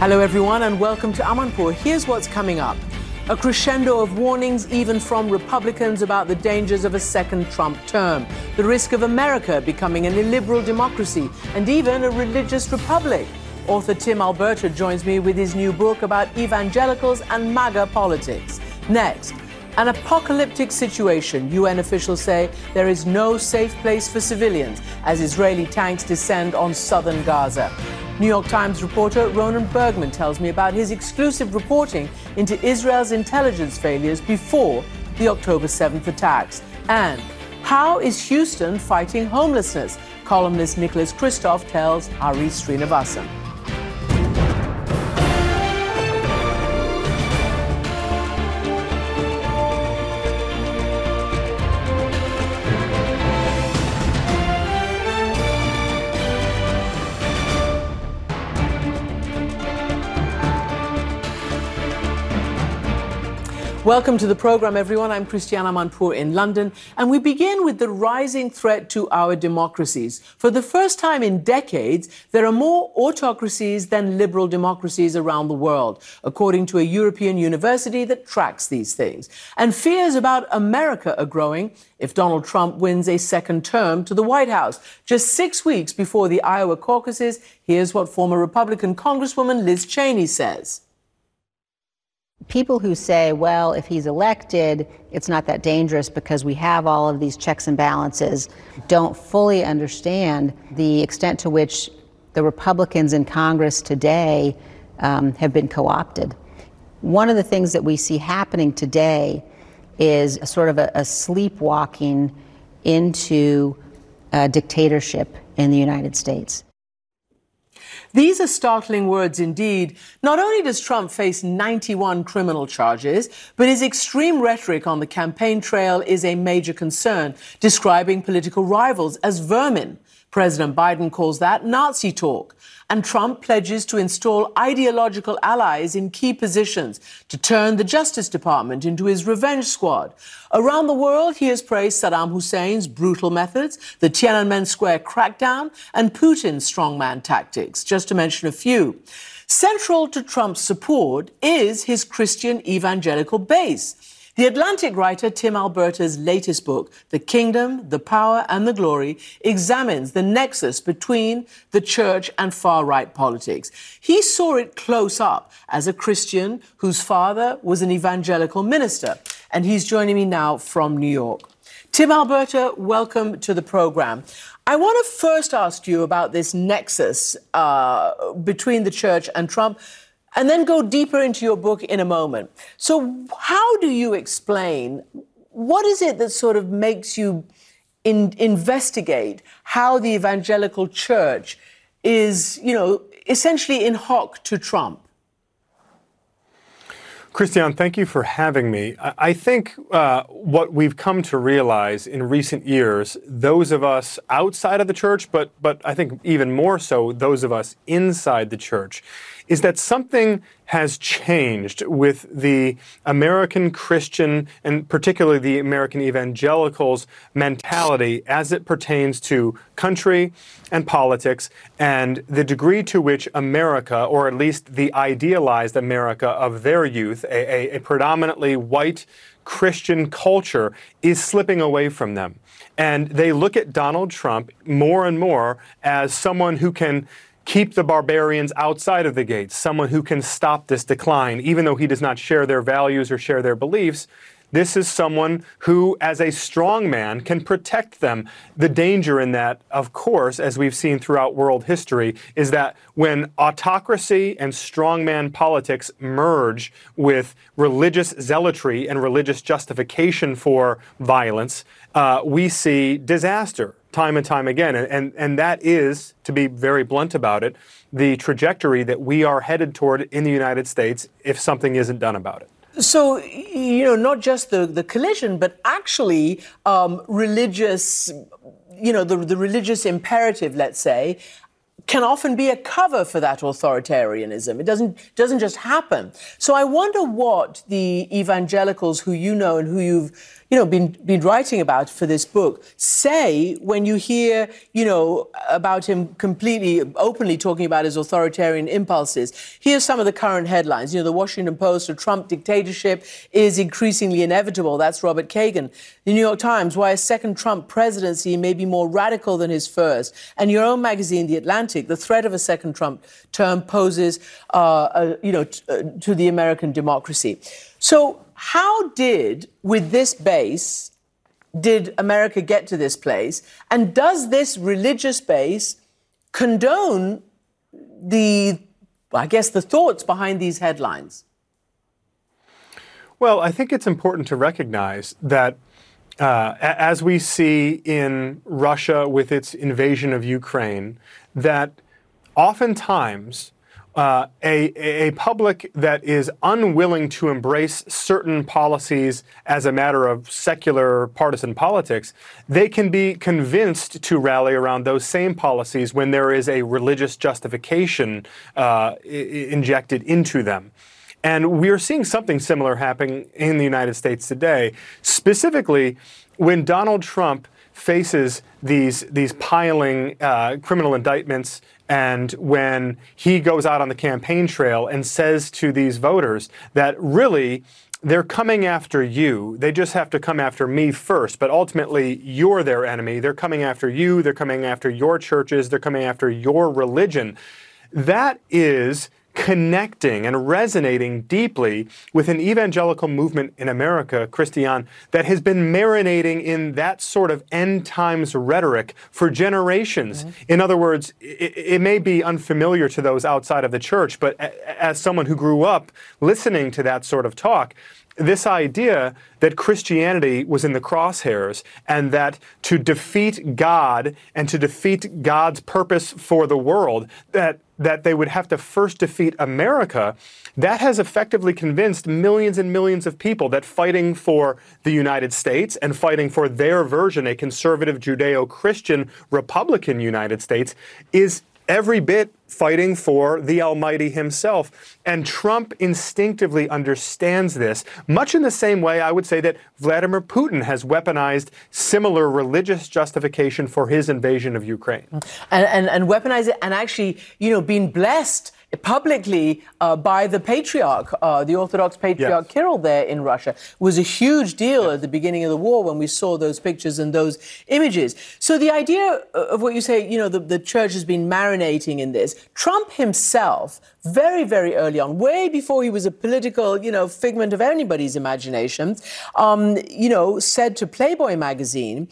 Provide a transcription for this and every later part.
Hello, everyone, and welcome to Amanpour. Here's what's coming up a crescendo of warnings, even from Republicans, about the dangers of a second Trump term, the risk of America becoming an illiberal democracy, and even a religious republic. Author Tim Alberta joins me with his new book about evangelicals and MAGA politics. Next, an apocalyptic situation. UN officials say there is no safe place for civilians as Israeli tanks descend on southern Gaza. New York Times reporter Ronen Bergman tells me about his exclusive reporting into Israel's intelligence failures before the October 7th attacks. And how is Houston fighting homelessness? Columnist Nicholas Kristof tells Hari Sreenivasan. Welcome to the program, everyone. I'm Christiane Amanpour in London, and we begin with the rising threat to our democracies. For the first time in decades, there are more autocracies than liberal democracies around the world, according to a European university that tracks these things. And fears about America are growing if Donald Trump wins a second term to the White House. Just six weeks before the Iowa caucuses, here's what former Republican Congresswoman Liz Cheney says people who say, well, if he's elected, it's not that dangerous because we have all of these checks and balances, don't fully understand the extent to which the Republicans in Congress today um, have been co opted. One of the things that we see happening today is a sort of a, a sleepwalking into a dictatorship in the United States. These are startling words indeed. Not only does Trump face 91 criminal charges, but his extreme rhetoric on the campaign trail is a major concern, describing political rivals as vermin. President Biden calls that Nazi talk and Trump pledges to install ideological allies in key positions to turn the Justice Department into his revenge squad. Around the world, he has praised Saddam Hussein's brutal methods, the Tiananmen Square crackdown, and Putin's strongman tactics, just to mention a few. Central to Trump's support is his Christian evangelical base. The Atlantic writer Tim Alberta's latest book, The Kingdom, the Power, and the Glory, examines the nexus between the church and far right politics. He saw it close up as a Christian whose father was an evangelical minister, and he's joining me now from New York. Tim Alberta, welcome to the program. I want to first ask you about this nexus uh, between the church and Trump and then go deeper into your book in a moment. So, how do you explain what is it that sort of makes you in, investigate how the evangelical church is, you know, essentially in hock to Trump? Christiane, thank you for having me. I think uh, what we've come to realize in recent years, those of us outside of the church, but but I think even more so, those of us inside the church, is that something has changed with the American Christian and particularly the American evangelicals mentality as it pertains to country and politics and the degree to which America, or at least the idealized America of their youth, a, a, a predominantly white Christian culture is slipping away from them. And they look at Donald Trump more and more as someone who can keep the barbarians outside of the gates, someone who can stop this decline, even though he does not share their values or share their beliefs. This is someone who, as a strong man, can protect them. The danger in that, of course, as we've seen throughout world history, is that when autocracy and strongman politics merge with religious zealotry and religious justification for violence, uh, we see disaster time and time again. And, and, and that is, to be very blunt about it, the trajectory that we are headed toward in the United States if something isn't done about it. So, you know, not just the, the collision, but actually um, religious, you know, the, the religious imperative, let's say, can often be a cover for that authoritarianism. It doesn't, doesn't just happen. So I wonder what the evangelicals who you know and who you've you know, been, been writing about for this book say when you hear, you know, about him completely openly talking about his authoritarian impulses. Here's some of the current headlines. You know, the Washington Post, a Trump dictatorship is increasingly inevitable. That's Robert Kagan. The New York Times, why a second Trump presidency may be more radical than his first. And your own magazine, The Atlantic, the threat of a second Trump term poses, uh, a, you know, t- uh, to the American democracy. So how did, with this base, did America get to this place? And does this religious base condone the, I guess, the thoughts behind these headlines? Well, I think it's important to recognize that uh, as we see in Russia with its invasion of Ukraine, that oftentimes uh, a, a public that is unwilling to embrace certain policies as a matter of secular partisan politics, they can be convinced to rally around those same policies when there is a religious justification uh, injected into them. And we are seeing something similar happening in the United States today. Specifically, when Donald Trump faces these these piling uh, criminal indictments, and when he goes out on the campaign trail and says to these voters that really they're coming after you. They just have to come after me first, but ultimately you're their enemy. They're coming after you. They're coming after your churches. They're coming after your religion. That is connecting and resonating deeply with an evangelical movement in America, Christiane, that has been marinating in that sort of end times rhetoric for generations. In other words, it, it, may be unfamiliar to those outside of the church, but as someone who grew up listening to that sort of talk, this idea that Christianity was in the crosshairs and that to defeat God and to defeat God's purpose for the world, that that they would have to first defeat America, that has effectively convinced millions and millions of people that fighting for the United States and fighting for their version, a conservative Judeo Christian Republican United States, is every bit fighting for the Almighty Himself. And Trump instinctively understands this, much in the same way I would say that Vladimir Putin has weaponized similar religious justification for his invasion of Ukraine. And, and, and weaponized it and actually, you know, being blessed publicly uh, by the patriarch, uh, the Orthodox patriarch yes. Kirill there in Russia. Was a huge deal yes. at the beginning of the war when we saw those pictures and those images. So the idea of what you say, you know, the, the church has been marinating in this. Trump himself, very, very early on, way before he was a political, you know, figment of anybody's imagination, um, you know, said to Playboy magazine,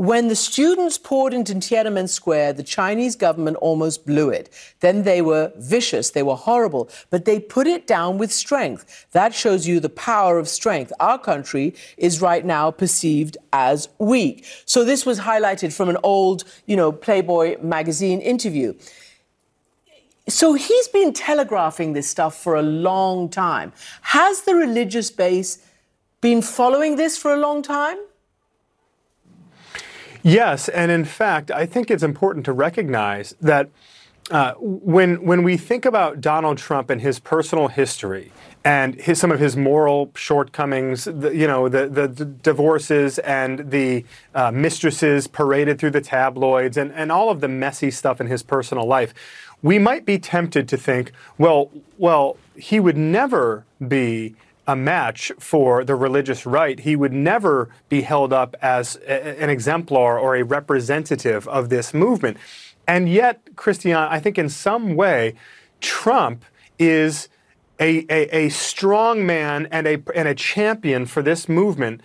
when the students poured into Tiananmen Square, the Chinese government almost blew it. Then they were vicious, they were horrible, but they put it down with strength. That shows you the power of strength. Our country is right now perceived as weak. So this was highlighted from an old, you know, Playboy magazine interview. So he's been telegraphing this stuff for a long time. Has the religious base been following this for a long time? Yes, and in fact, I think it's important to recognize that uh, when when we think about Donald Trump and his personal history and his, some of his moral shortcomings, the, you know, the, the, the, divorces and the uh, mistresses paraded through the tabloids and, and all of the messy stuff in his personal life, we might be tempted to think, well, well, he would never be a match for the religious right. He would never be held up as a, an exemplar or a representative of this movement. And yet, Christiane, I think in some way, Trump is a, a, a strong man and a, and a champion for this movement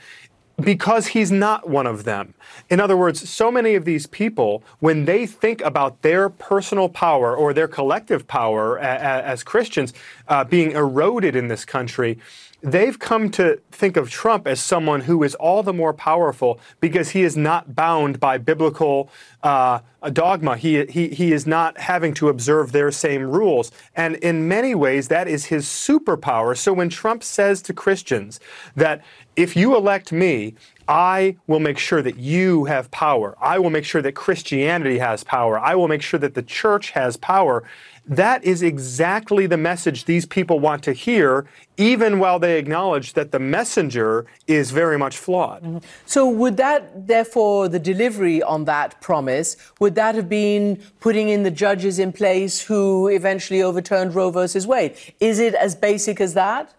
because he's not one of them. In other words, so many of these people, when they think about their personal power or their collective power as Christians uh, being eroded in this country, they've come to think of Trump as someone who is all the more powerful because he is not bound by biblical uh, dogma. He, he, he is not having to observe their same rules. And in many ways, that is his superpower. So when Trump says to Christians that if you elect me, I will make sure that you have power. I will make sure that Christianity has power. I will make sure that the church has power. That is exactly the message these people want to hear, even while they acknowledge that the messenger is very much flawed. Mm-hmm. So, would that, therefore, the delivery on that promise, would that have been putting in the judges in place who eventually overturned Roe versus Wade? Is it as basic as that?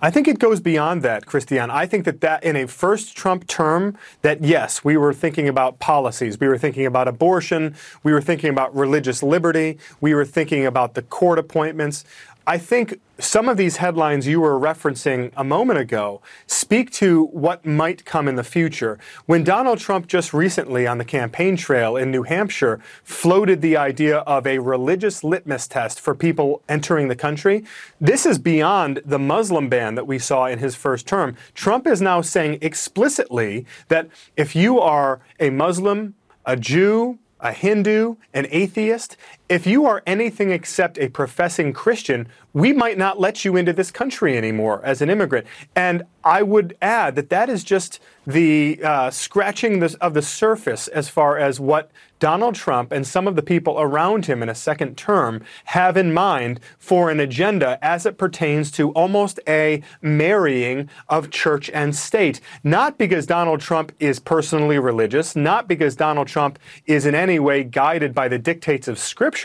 I think it goes beyond that, Christiane. I think that that in a first Trump term, that yes, we were thinking about policies. We were thinking about abortion. We were thinking about religious liberty. We were thinking about the court appointments. I think some of these headlines you were referencing a moment ago speak to what might come in the future. When Donald Trump just recently on the campaign trail in New Hampshire floated the idea of a religious litmus test for people entering the country, this is beyond the Muslim ban that we saw in his first term. Trump is now saying explicitly that if you are a Muslim, a Jew, a Hindu, an atheist, if you are anything except a professing Christian, we might not let you into this country anymore as an immigrant. And I would add that that is just the uh, scratching of the surface as far as what Donald Trump and some of the people around him in a second term have in mind for an agenda as it pertains to almost a marrying of church and state. Not because Donald Trump is personally religious, not because Donald Trump is in any way guided by the dictates of Scripture,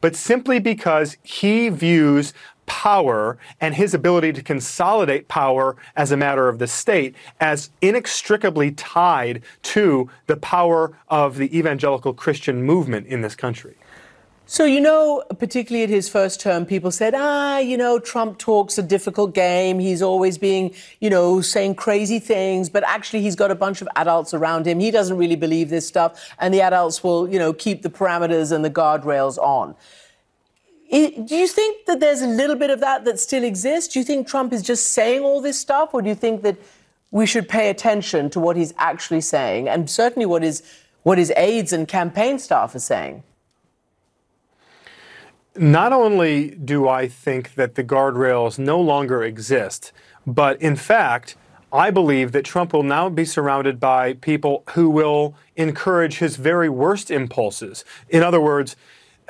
but simply because he views power and his ability to consolidate power as a matter of the state as inextricably tied to the power of the evangelical Christian movement in this country. So, you know, particularly at his first term, people said, ah, you know, Trump talks a difficult game. He's always being, you know, saying crazy things, but actually he's got a bunch of adults around him. He doesn't really believe this stuff, and the adults will, you know, keep the parameters and the guardrails on. Do you think that there's a little bit of that that still exists? Do you think Trump is just saying all this stuff, or do you think that we should pay attention to what he's actually saying, and certainly what his what his aides and campaign staff are saying? Not only do I think that the guardrails no longer exist, but in fact, I believe that Trump will now be surrounded by people who will encourage his very worst impulses. In other words,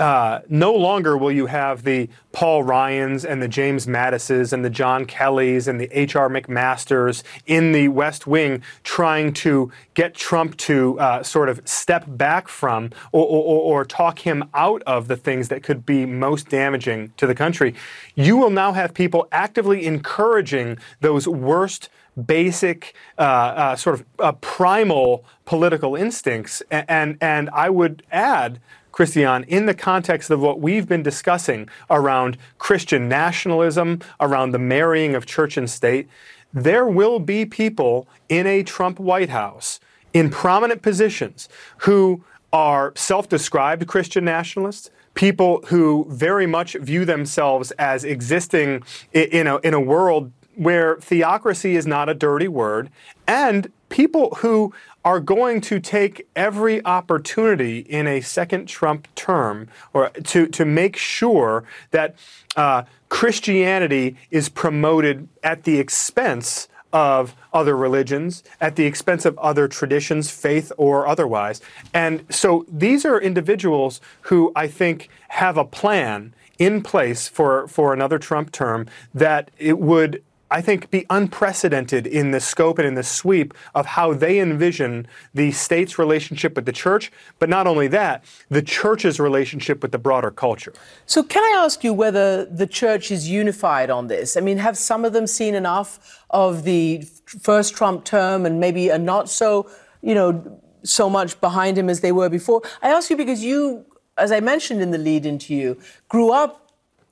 uh, no longer will you have the Paul Ryans and the James Mattises and the John Kellys and the H.R. McMasters in the West Wing trying to get Trump to uh, sort of step back from or, or, or talk him out of the things that could be most damaging to the country. You will now have people actively encouraging those worst basic, uh, uh, sort of uh, primal political instincts. And, and I would add Christiane, in the context of what we've been discussing around Christian nationalism, around the marrying of church and state, there will be people in a Trump White House in prominent positions who are self described Christian nationalists, people who very much view themselves as existing in a, in a world where theocracy is not a dirty word, and people who are going to take every opportunity in a second Trump term or to, to make sure that uh, Christianity is promoted at the expense of other religions, at the expense of other traditions, faith or otherwise. And so these are individuals who I think have a plan in place for, for another Trump term that it would I think, be unprecedented in the scope and in the sweep of how they envision the state's relationship with the church, but not only that, the church's relationship with the broader culture. So, can I ask you whether the church is unified on this? I mean, have some of them seen enough of the first Trump term and maybe are not so, you know, so much behind him as they were before? I ask you because you, as I mentioned in the lead into you, grew up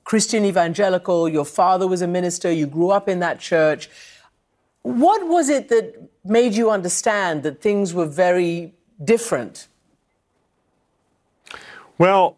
Christian evangelical, your father was a minister, you grew up in that church. What was it that made you understand that things were very different? Well,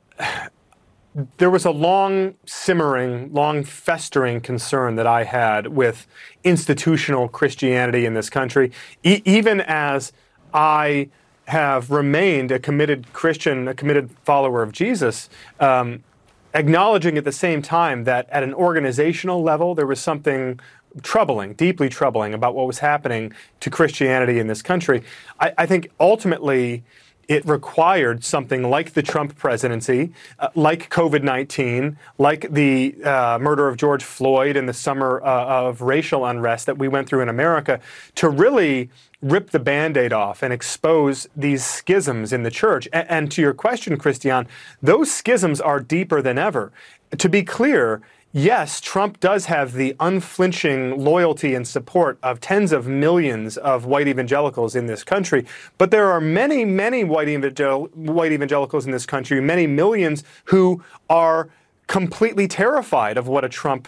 there was a long simmering, long festering concern that I had with institutional Christianity in this country, e- even as I have remained a committed Christian, a committed follower of Jesus. Um, acknowledging at the same time that at an organizational level, there was something troubling, deeply troubling about what was happening to Christianity in this country. I, I think ultimately, it required something like the Trump presidency, uh, like COVID 19, like the uh, murder of George Floyd in the summer uh, of racial unrest that we went through in America, to really rip the band aid off and expose these schisms in the church. And, and to your question, Christiane, those schisms are deeper than ever. To be clear, yes, Trump does have the unflinching loyalty and support of tens of millions of white evangelicals in this country, but there are many, many white, evangel- white evangelicals in this country, many millions who are completely terrified of what a Trump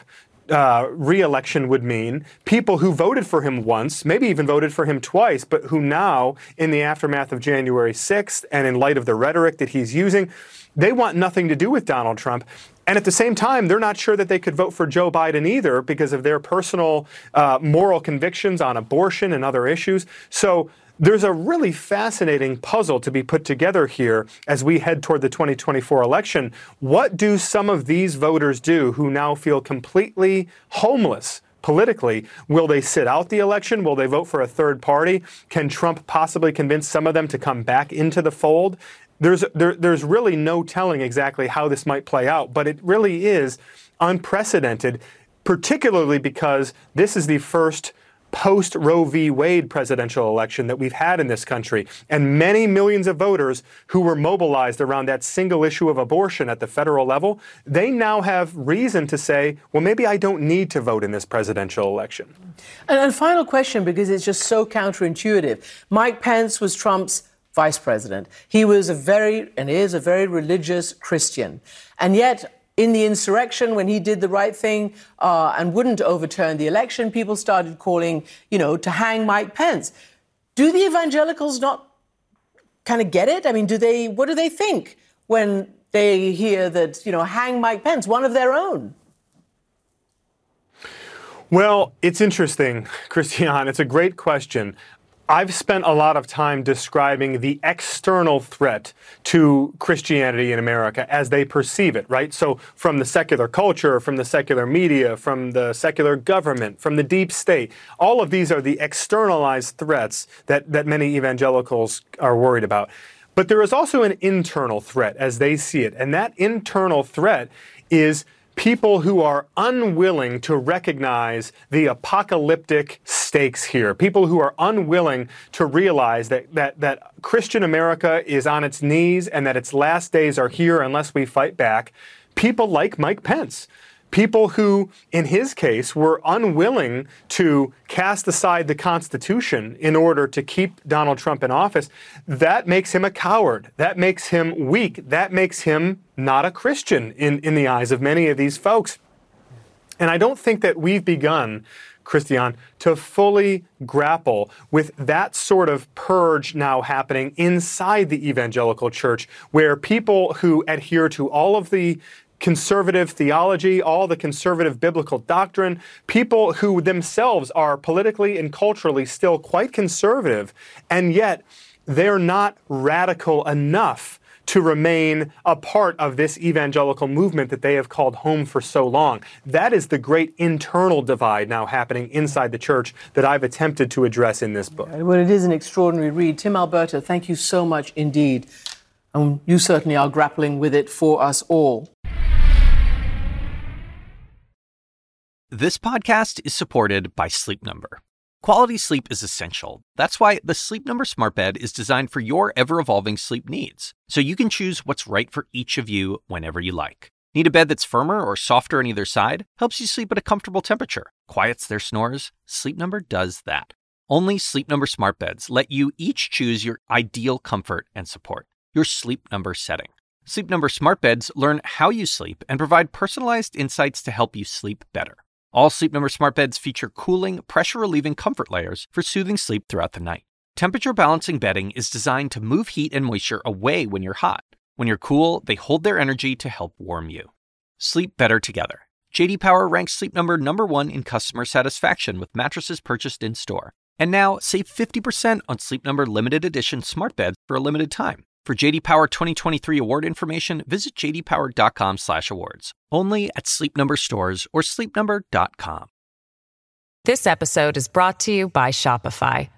uh, re-election would mean. People who voted for him once, maybe even voted for him twice, but who now, in the aftermath of January 6th and in light of the rhetoric that he's using, they want nothing to do with Donald Trump. And at the same time, they're not sure that they could vote for Joe Biden either because of their personal uh, moral convictions on abortion and other issues. So there's a really fascinating puzzle to be put together here as we head toward the 2024 election. What do some of these voters do who now feel completely homeless? politically. Will they sit out the election? Will they vote for a third party? Can Trump possibly convince some of them to come back into the fold? There's, there, there's really no telling exactly how this might play out, but it really is unprecedented, particularly because this is the first post Roe v. Wade presidential election that we've had in this country. And many millions of voters who were mobilized around that single issue of abortion at the federal level, they now have reason to say, well, maybe I don't need to vote in this presidential election. And, and final question, because it's just so counterintuitive. Mike Pence was Trump's vice president. He was a very, and is a very religious Christiane. And yet, in the insurrection, when he did the right thing uh, and wouldn't overturn the election, people started calling, you know, to hang Mike Pence. Do the evangelicals not kind of get it? I mean, do they? What do they think when they hear that, you know, hang Mike Pence, one of their own? Well, it's interesting, Christian. It's a great question. I've spent a lot of time describing the external threat to Christianity in America as they perceive it, right? So, from the secular culture, from the secular media, from the secular government, from the deep state, all of these are the externalized threats that, that many evangelicals are worried about. But there is also an internal threat as they see it, and that internal threat is people who are unwilling to recognize the apocalyptic stakes here, people who are unwilling to realize that, that, that Christian America is on its knees and that its last days are here unless we fight back, people like Mike Pence people who, in his case, were unwilling to cast aside the Constitution in order to keep Donald Trump in office, that makes him a coward. That makes him weak. That makes him not a Christiane in, in the eyes of many of these folks. And I don't think that we've begun, Christian, to fully grapple with that sort of purge now happening inside the evangelical church, where people who adhere to all of the conservative theology, all the conservative biblical doctrine, people who themselves are politically and culturally still quite conservative, and yet they're not radical enough to remain a part of this evangelical movement that they have called home for so long. That is the great internal divide now happening inside the church that I've attempted to address in this book. Well, it is an extraordinary read. Tim Alberta, thank you so much indeed. And you certainly are grappling with it for us all. This podcast is supported by Sleep Number. Quality sleep is essential. That's why the Sleep Number Smart Bed is designed for your ever evolving sleep needs, so you can choose what's right for each of you whenever you like. Need a bed that's firmer or softer on either side? Helps you sleep at a comfortable temperature, quiets their snores? Sleep Number does that. Only Sleep Number Smart Beds let you each choose your ideal comfort and support, your Sleep Number setting. Sleep Number Smart Beds learn how you sleep and provide personalized insights to help you sleep better. All Sleep Number smart beds feature cooling, pressure relieving comfort layers for soothing sleep throughout the night. Temperature balancing bedding is designed to move heat and moisture away when you're hot. When you're cool, they hold their energy to help warm you. Sleep better together. JD Power ranks Sleep Number number 1 in customer satisfaction with mattresses purchased in-store. And now, save 50% on Sleep Number limited edition smart beds for a limited time. For JD Power 2023 award information, visit jdpower.com/awards. Only at Sleep Number stores or sleepnumber.com. This episode is brought to you by Shopify.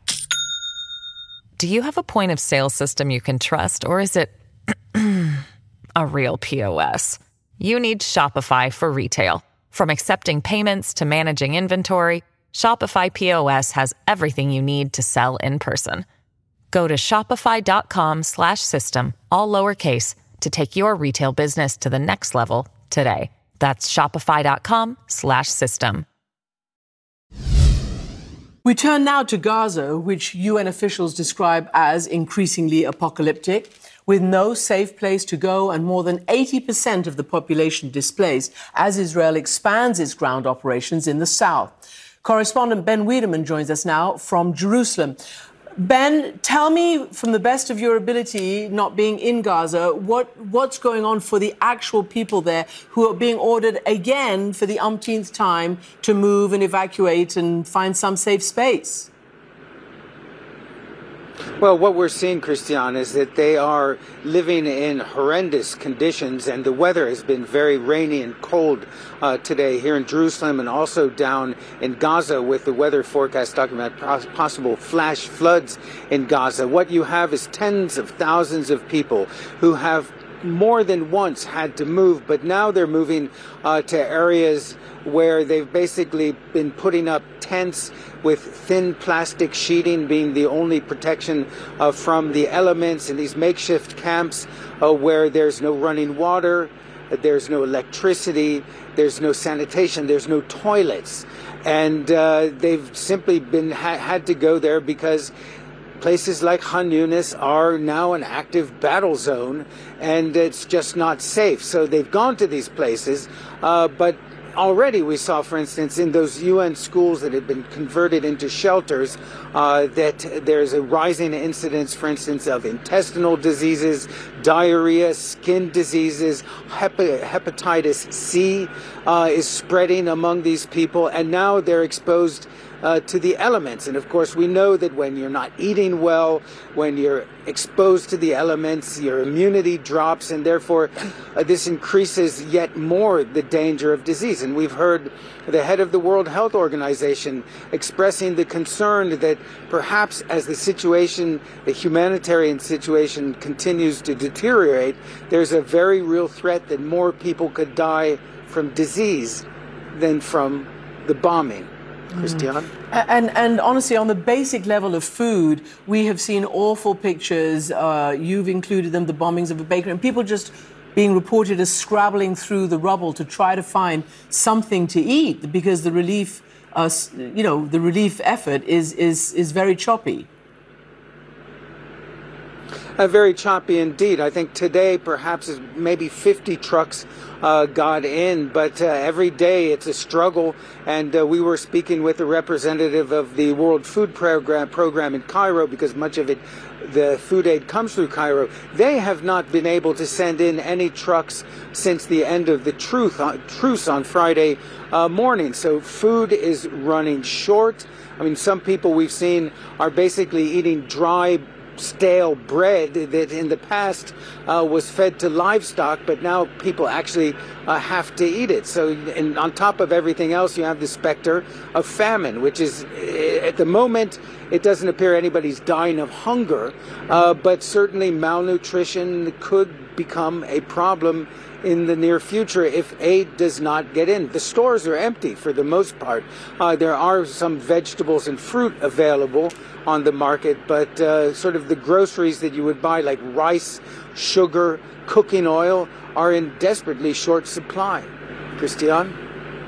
Do you have a point of sale system you can trust, or is it a real POS? You need Shopify for retail. From accepting payments to managing inventory, Shopify POS has everything you need to sell in person. Go to shopify.com slash system, all lowercase, to take your retail business to the next level today. That's shopify.com slash system. We turn now to Gaza, which UN officials describe as increasingly apocalyptic, with no safe place to go and more than 80% of the population displaced as Israel expands its ground operations in the south. Correspondent Ben Wedeman joins us now from Jerusalem. Ben, tell me from the best of your ability, not being in Gaza, what, what's going on for the actual people there who are being ordered again for the umpteenth time to move and evacuate and find some safe space? Well, what we're seeing, Christiane, is that they are living in horrendous conditions, and the weather has been very rainy and cold uh, today here in Jerusalem and also down in Gaza with the weather forecast talking about possible flash floods in Gaza. What you have is tens of thousands of people who have more than once had to move, but now they're moving uh, to areas where they've basically been putting up tents with thin plastic sheeting being the only protection uh, from the elements in these makeshift camps uh, where there's no running water, there's no electricity, there's no sanitation, there's no toilets. And uh, they've simply been ha- had to go there because places like Khan Yunis are now an active battle zone and it's just not safe. So they've gone to these places, uh, but already we saw, for instance, in those UN schools that had been converted into shelters, uh, that there's a rising incidence, for instance, of intestinal diseases, diarrhea, skin diseases, hepatitis C uh, is spreading among these people, and now they're exposed uh, to the elements. And of course, we know that when you're not eating well, when you're exposed to the elements, your immunity drops, and therefore uh, this increases yet more the danger of disease. And we've heard the head of the World Health Organization expressing the concern that perhaps as the situation, the humanitarian situation continues to deteriorate, there's a very real threat that more people could die from disease than from the bombing. Christiane? Mm. And, and honestly, on the basic level of food, we have seen awful pictures. Uh, you've included them, the bombings of a bakery, and people just being reported as scrabbling through the rubble to try to find something to eat because the relief, uh, you know, the relief effort is, is, is very choppy. Uh, very choppy indeed. I think today perhaps maybe 50 trucks uh, got in, but uh, every day it's a struggle. And uh, we were speaking with a representative of the World Food Program program in Cairo because much of it, the food aid comes through Cairo. They have not been able to send in any trucks since the end of the truth uh, truce on Friday uh, morning. So food is running short. I mean, some people we've seen are basically eating dry stale bread that in the past uh, was fed to livestock, but now people actually uh, have to eat it. So, and on top of everything else, you have the specter of famine, which is eh, at the moment it doesn't appear anybody's dying of hunger, uh, but certainly malnutrition could become a problem in the near future if aid does not get in. The stores are empty for the most part. Uh, there are some vegetables and fruit available on the market, but uh, sort of the groceries that you would buy, like rice, sugar, cooking oil, are in desperately short supply. Christiane?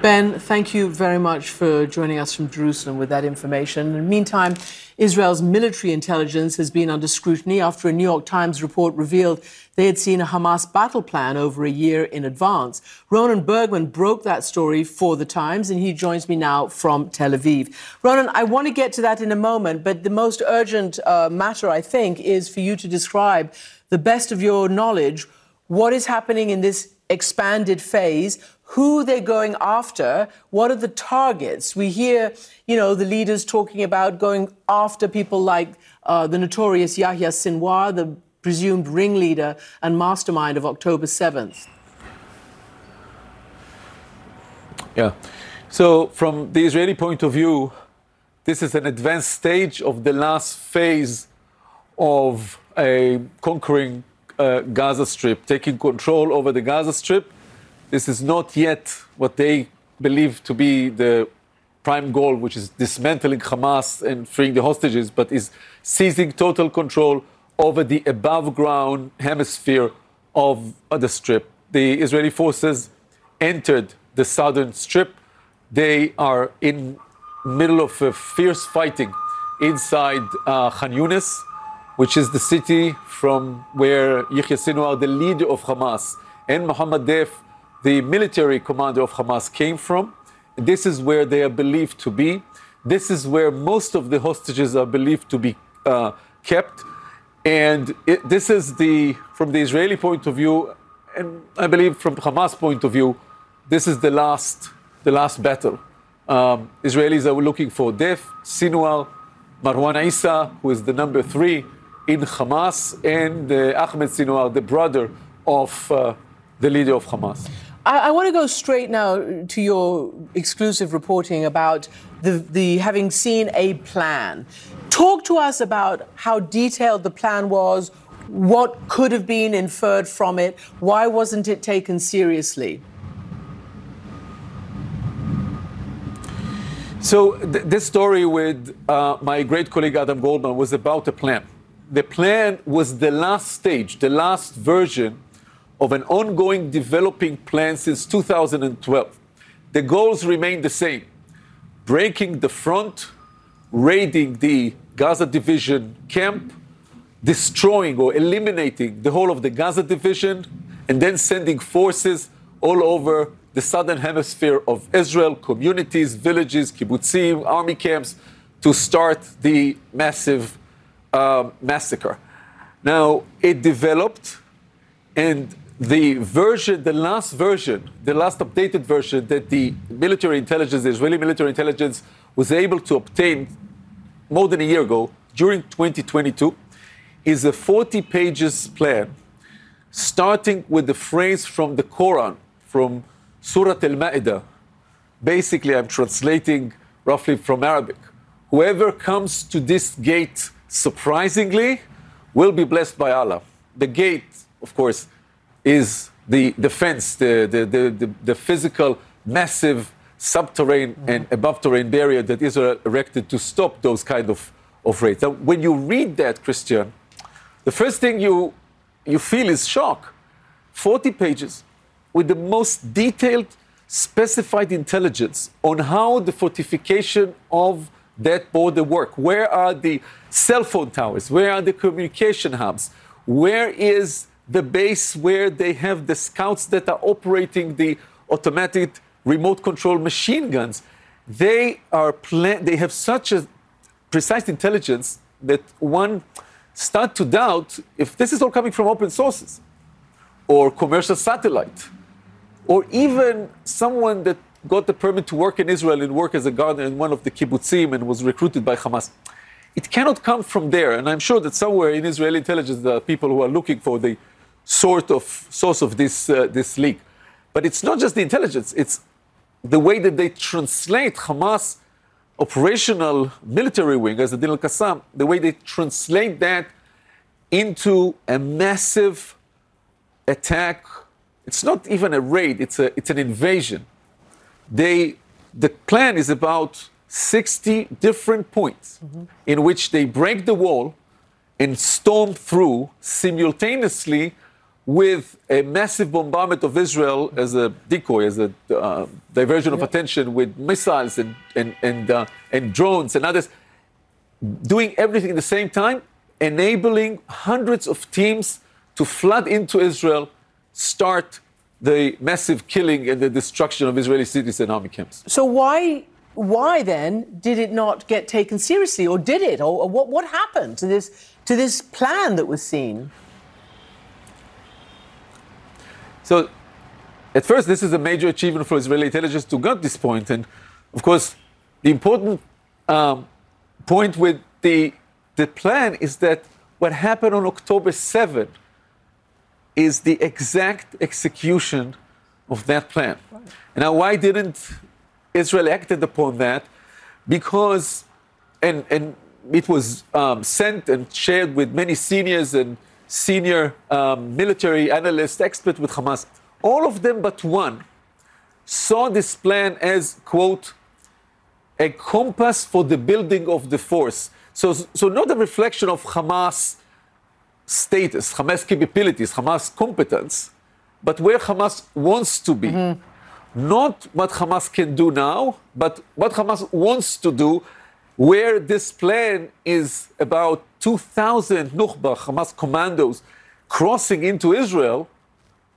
Ben, thank you very much for joining us from Jerusalem with that information. In the meantime, Israel's military intelligence has been under scrutiny after a New York Times report revealed they had seen a Hamas battle plan over a year in advance. Ronen Bergman broke that story for the Times, and he joins me now from Tel Aviv. Ronen, I want to get to that in a moment, but the most urgent uh, matter, I think, is for you to describe the best of your knowledge what is happening in this expanded phase who they're going after, what are the targets. We hear, you know, the leaders talking about going after people like uh, the notorious Yahya Sinwar, the presumed ringleader and mastermind of October 7th. Yeah. So, from the Israeli point of view, this is an advanced stage of the last phase of a conquering uh, Gaza Strip, taking control over the Gaza Strip this is not yet what they believe to be the prime goal, which is dismantling Hamas and freeing the hostages, but is seizing total control over the above ground hemisphere of the strip. The Israeli forces entered the southern strip. They are in middle of a fierce fighting inside uh, Khan Yunis, which is the city from where Yahya Sinwar, the leader of Hamas, and Mohammed Deif, the military commander of Hamas came from. This is where they are believed to be. This is where most of the hostages are believed to be uh, kept. And it, this is the, from the Israeli point of view, and I believe from Hamas point of view, this is the last, the last battle. Um, Israelis are looking for Deif, Sinwar, Marwan Isa, who is the number three in Hamas, and uh, Ahmed Sinwar, the brother of uh, the leader of Hamas. I, I want to go straight now to your exclusive reporting about the, the having seen a plan. Talk to us about how detailed the plan was, what could have been inferred from it, why wasn't it taken seriously? So, th- this story with uh, my great colleague Adam Goldman was about a plan. The plan was the last stage, the last version of an ongoing developing plan since 2012. The goals remain the same breaking the front, raiding the Gaza division camp, destroying or eliminating the whole of the Gaza division, and then sending forces all over the southern hemisphere of Israel, communities, villages, kibbutzim, army camps, to start the massive uh, massacre. Now, it developed, and the version, the last version, the last updated version that the military intelligence, the Israeli military intelligence, was able to obtain more than a year ago, during 2022, is a 40 pages plan, starting with the phrase from the Quran, from Surah Al Ma'idah. Basically, I'm translating roughly from Arabic. Whoever comes to this gate surprisingly will be blessed by Allah. The gate, of course, is the defense, the, the, the, the, physical, massive subterranean mm-hmm. and above terrain barrier that Israel erected to stop those kind of, of raids. Now, when you read that, Christiane, the first thing you, you feel is shock. 40 pages with the most detailed, specified intelligence on how the fortification of that border work. Where are the cell phone towers? Where are the communication hubs? Where is the base where they have the scouts that are operating the automatic remote control machine guns. They are plan- they have such a precise intelligence that one start to doubt if this is all coming from open sources or commercial satellite or even someone that got the permit to work in Israel and work as a gardener in one of the kibbutzim and was recruited by Hamas. It cannot come from there. And I'm sure that somewhere in Israeli intelligence, there are people who are looking for the sort of source of this, uh, this leak. But it's not just the intelligence, it's the way that they translate Hamas operational military wing, as the Din al Qassam, the way they translate that into a massive attack. It's not even a raid, it's, a, it's an invasion. They, the plan is about 60 different points mm-hmm. in which they break the wall and storm through simultaneously with a massive bombardment of Israel as a decoy, as a uh, diversion of attention with missiles and, and, and, uh, and drones and others, doing everything at the same time, enabling hundreds of teams to flood into Israel, start the massive killing and the destruction of Israeli cities and army camps. So why why then did it not get taken seriously, or did it, or, or what what happened to this to this plan that was seen? So, at first, this is a major achievement for Israeli intelligence to get this. And of course, the important um, point with the, the plan is that what happened on October 7 is the exact execution of that plan. Right. Now, why didn't Israel acted upon that? Because, and, and it was um, sent and shared with many seniors and senior um, military analysts, expert with Hamas, all of them but one saw this plan as, quote, a compass for the building of the force. So, so not a reflection of Hamas status, Hamas capabilities, Hamas competence, but where Hamas wants to be. Mm-hmm. Not what Hamas can do now, but what Hamas wants to do where this plan is about 2,000 Nukhba, Hamas commandos, crossing into Israel,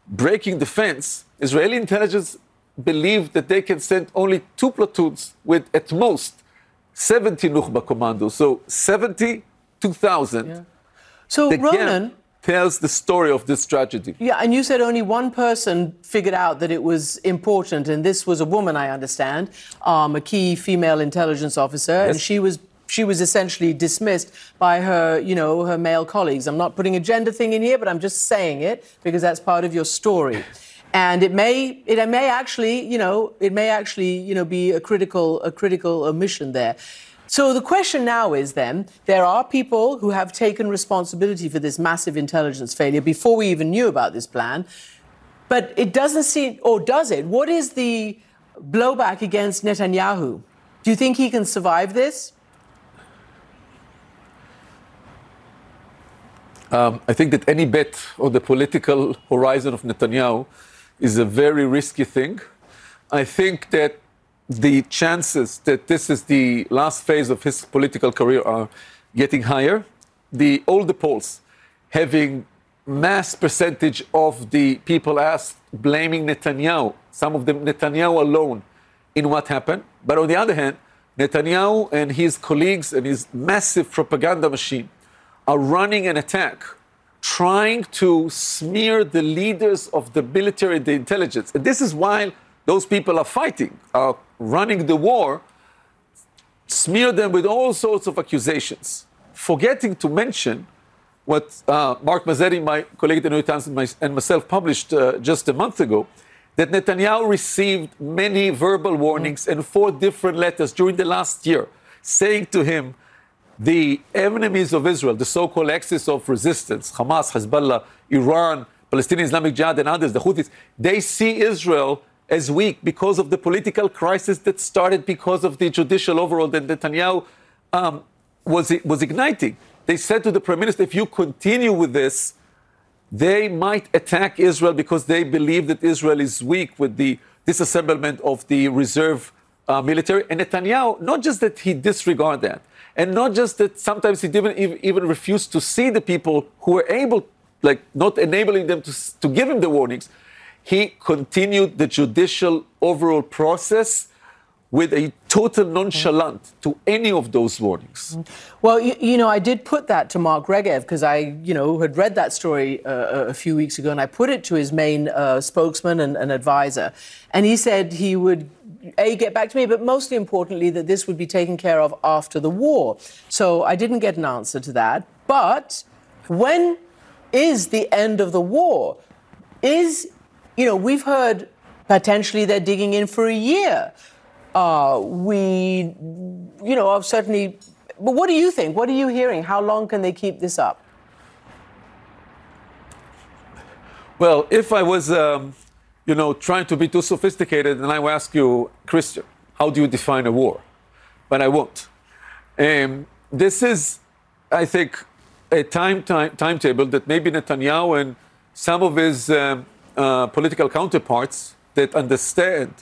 breaking the fence, Israeli intelligence believed that they can send only two platoons with at most 70 Nukhba commandos. So 70, 2,000. Yeah. So, Ronen tells the story of this tragedy. Yeah, and you said only one person figured out that it was important, and this was a woman, I understand, um, a key female intelligence officer, yes. and she was she was essentially dismissed by her, you know, her male colleagues. I'm not putting a gender thing in here, but I'm just saying it because that's part of your story. And it may, it may actually, you know, it may actually, you know, be a critical, a critical omission there. So the question now is then there are people who have taken responsibility for this massive intelligence failure before we even knew about this plan. But it doesn't seem, or does it? What is the blowback against Netanyahu? Do you think he can survive this? Um, I think that any bet on the political horizon of Netanyahu is a very risky thing. I think that the chances that this is the last phase of his political career are getting higher. The the polls having mass percentage of the people asked blaming Netanyahu, some of them Netanyahu alone, in what happened. But on the other hand, Netanyahu and his colleagues and his massive propaganda machine are running an attack, trying to smear the leaders of the military and the intelligence. And this is why those people are fighting, are running the war, smear them with all sorts of accusations, forgetting to mention what uh, Mark Mazzetti, my colleague at the New York Times, and, my, and myself published uh, just a month ago, that Netanyahu received many verbal warnings and four different letters during the last year saying to him, the enemies of Israel, the so called axis of resistance, Hamas, Hezbollah, Iran, Palestinian Islamic Jihad, and others, the Houthis, they see Israel as weak because of the political crisis that started because of the judicial overhaul that Netanyahu um, was, was igniting. They said to the prime minister, if you continue with this, they might attack Israel because they believe that Israel is weak with the disassemblement of the reserve uh, military. And Netanyahu, not just that he disregarded that, and not just that sometimes he didn't even refuse to see the people who were able, like not enabling them to, to give him the warnings, he continued the judicial overall process with a total nonchalant to any of those warnings. Well, you, you know, I did put that to Mark Regev because I, you know, had read that story uh, a few weeks ago, and I put it to his main uh, spokesman and, and advisor, and he said he would a get back to me, but mostly importantly that this would be taken care of after the war. So I didn't get an answer to that. But when is the end of the war? Is you know we've heard potentially they're digging in for a year. Uh, we, you know, I've certainly. But what do you think? What are you hearing? How long can they keep this up? Well, if I was, um, you know, trying to be too sophisticated, then I will ask you, Christiane, how do you define a war? But I won't. Um, this is, I think, a time, time timetable that maybe Netanyahu and some of his um, uh, political counterparts that understand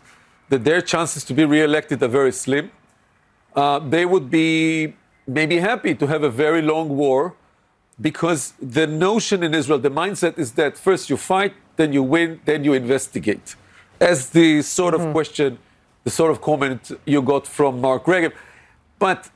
that their chances to be re-elected are very slim, uh, they would be maybe happy to have a very long war because the notion in Israel, the mindset is that first you fight, then you win, then you investigate. As the sort of mm-hmm. question, the sort of comment you got from Mark Regev. But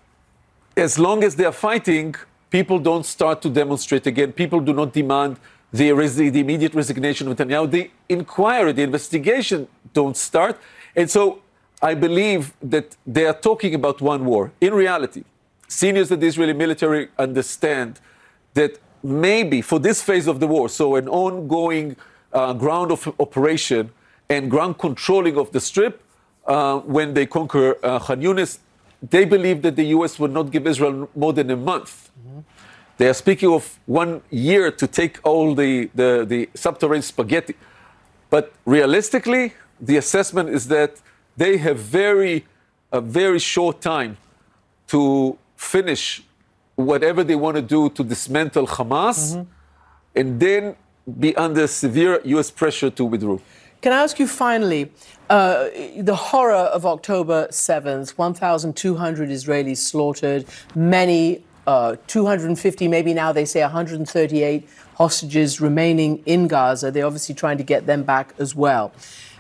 as long as they are fighting, people don't start to demonstrate again. People do not demand the, the immediate resignation of Netanyahu. The inquiry, the investigation don't start. And so I believe that they are talking about one war. In reality, seniors of the Israeli military understand that maybe for this phase of the war, so an ongoing uh, ground of operation and ground controlling of the strip, uh, when they conquer uh, Khan Yunis, they believe that the U.S. will not give Israel more than a month. Mm-hmm. They are speaking of one year to take all the, the, the subterranean spaghetti. But realistically, the assessment is that they have very, a very short time to finish whatever they want to do to dismantle Hamas mm-hmm. and then be under severe US pressure to withdraw. Can I ask you finally, uh, the horror of October 7th, 1,200 Israelis slaughtered, many, uh, 250, maybe now they say 138 hostages remaining in Gaza. They're obviously trying to get them back as well.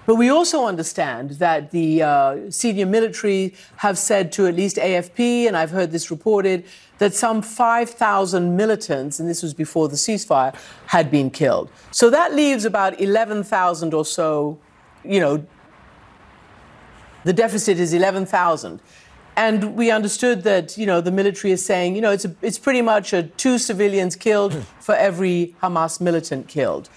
But we also understand that the uh, senior military have said to at least AFP, and I've heard this reported, that some 5,000 militants, and this was before the ceasefire, had been killed. So that leaves about 11,000 or so, you know, the deficit is 11,000. And we understood that, you know, the military is saying, you know, it's, a, it's pretty much a two civilians killed hmm. for every Hamas militant killed.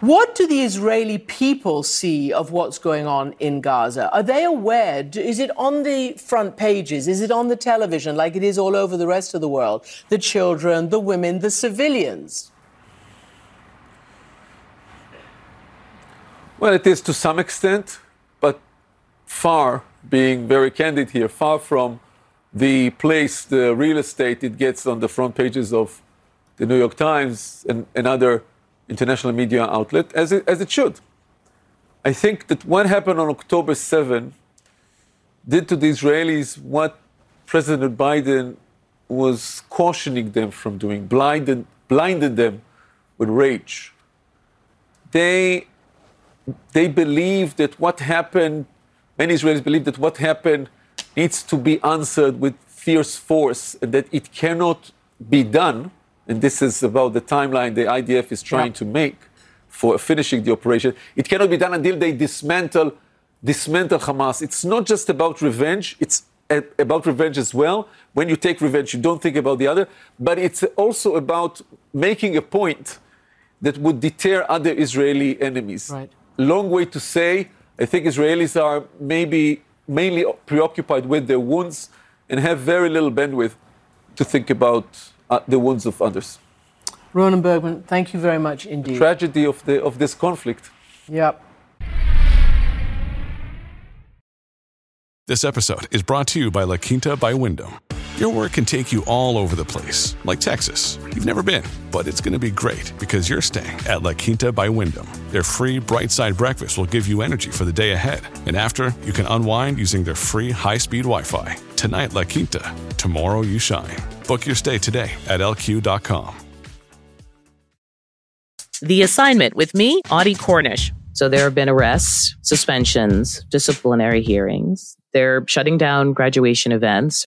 What do the Israeli people see of what's going on in Gaza? Are they aware? Is it on the front pages? Is it on the television like it is all over the rest of the world? The children, the women, the civilians? Well, it is to some extent, but far, being very candid here, far from the place, the real estate it gets on the front pages of the New York Times and, and other international media outlet, as it, as it should. I think that what happened on October 7 did to the Israelis what President Biden was cautioning them from doing, blinded, blinded them with rage. They, they believe that what happened, many Israelis believe that what happened needs to be answered with fierce force and that it cannot be done and this is about the timeline the IDF is trying yeah. to make for finishing the operation. It cannot be done until they dismantle dismantle Hamas. It's not just about revenge. It's a, about revenge as well. When you take revenge, you don't think about the other, but it's also about making a point that would deter other Israeli enemies. Right. Long way to say. I think Israelis are maybe mainly preoccupied with their wounds and have very little bandwidth to think about uh, the wounds of others. Ronen Bergman, thank you very much indeed. The tragedy of, the, of this conflict. Yep. This episode is brought to you by La Quinta by Wyndham. Your work can take you all over the place, like Texas. You've never been, but it's going to be great because you're staying at La Quinta by Wyndham. Their free bright side breakfast will give you energy for the day ahead. And after, you can unwind using their free high speed Wi Fi. Tonight, La Quinta. Tomorrow, you shine. Book your stay today at lq.com. The assignment with me, Audie Cornish. So there have been arrests, suspensions, disciplinary hearings. They're shutting down graduation events.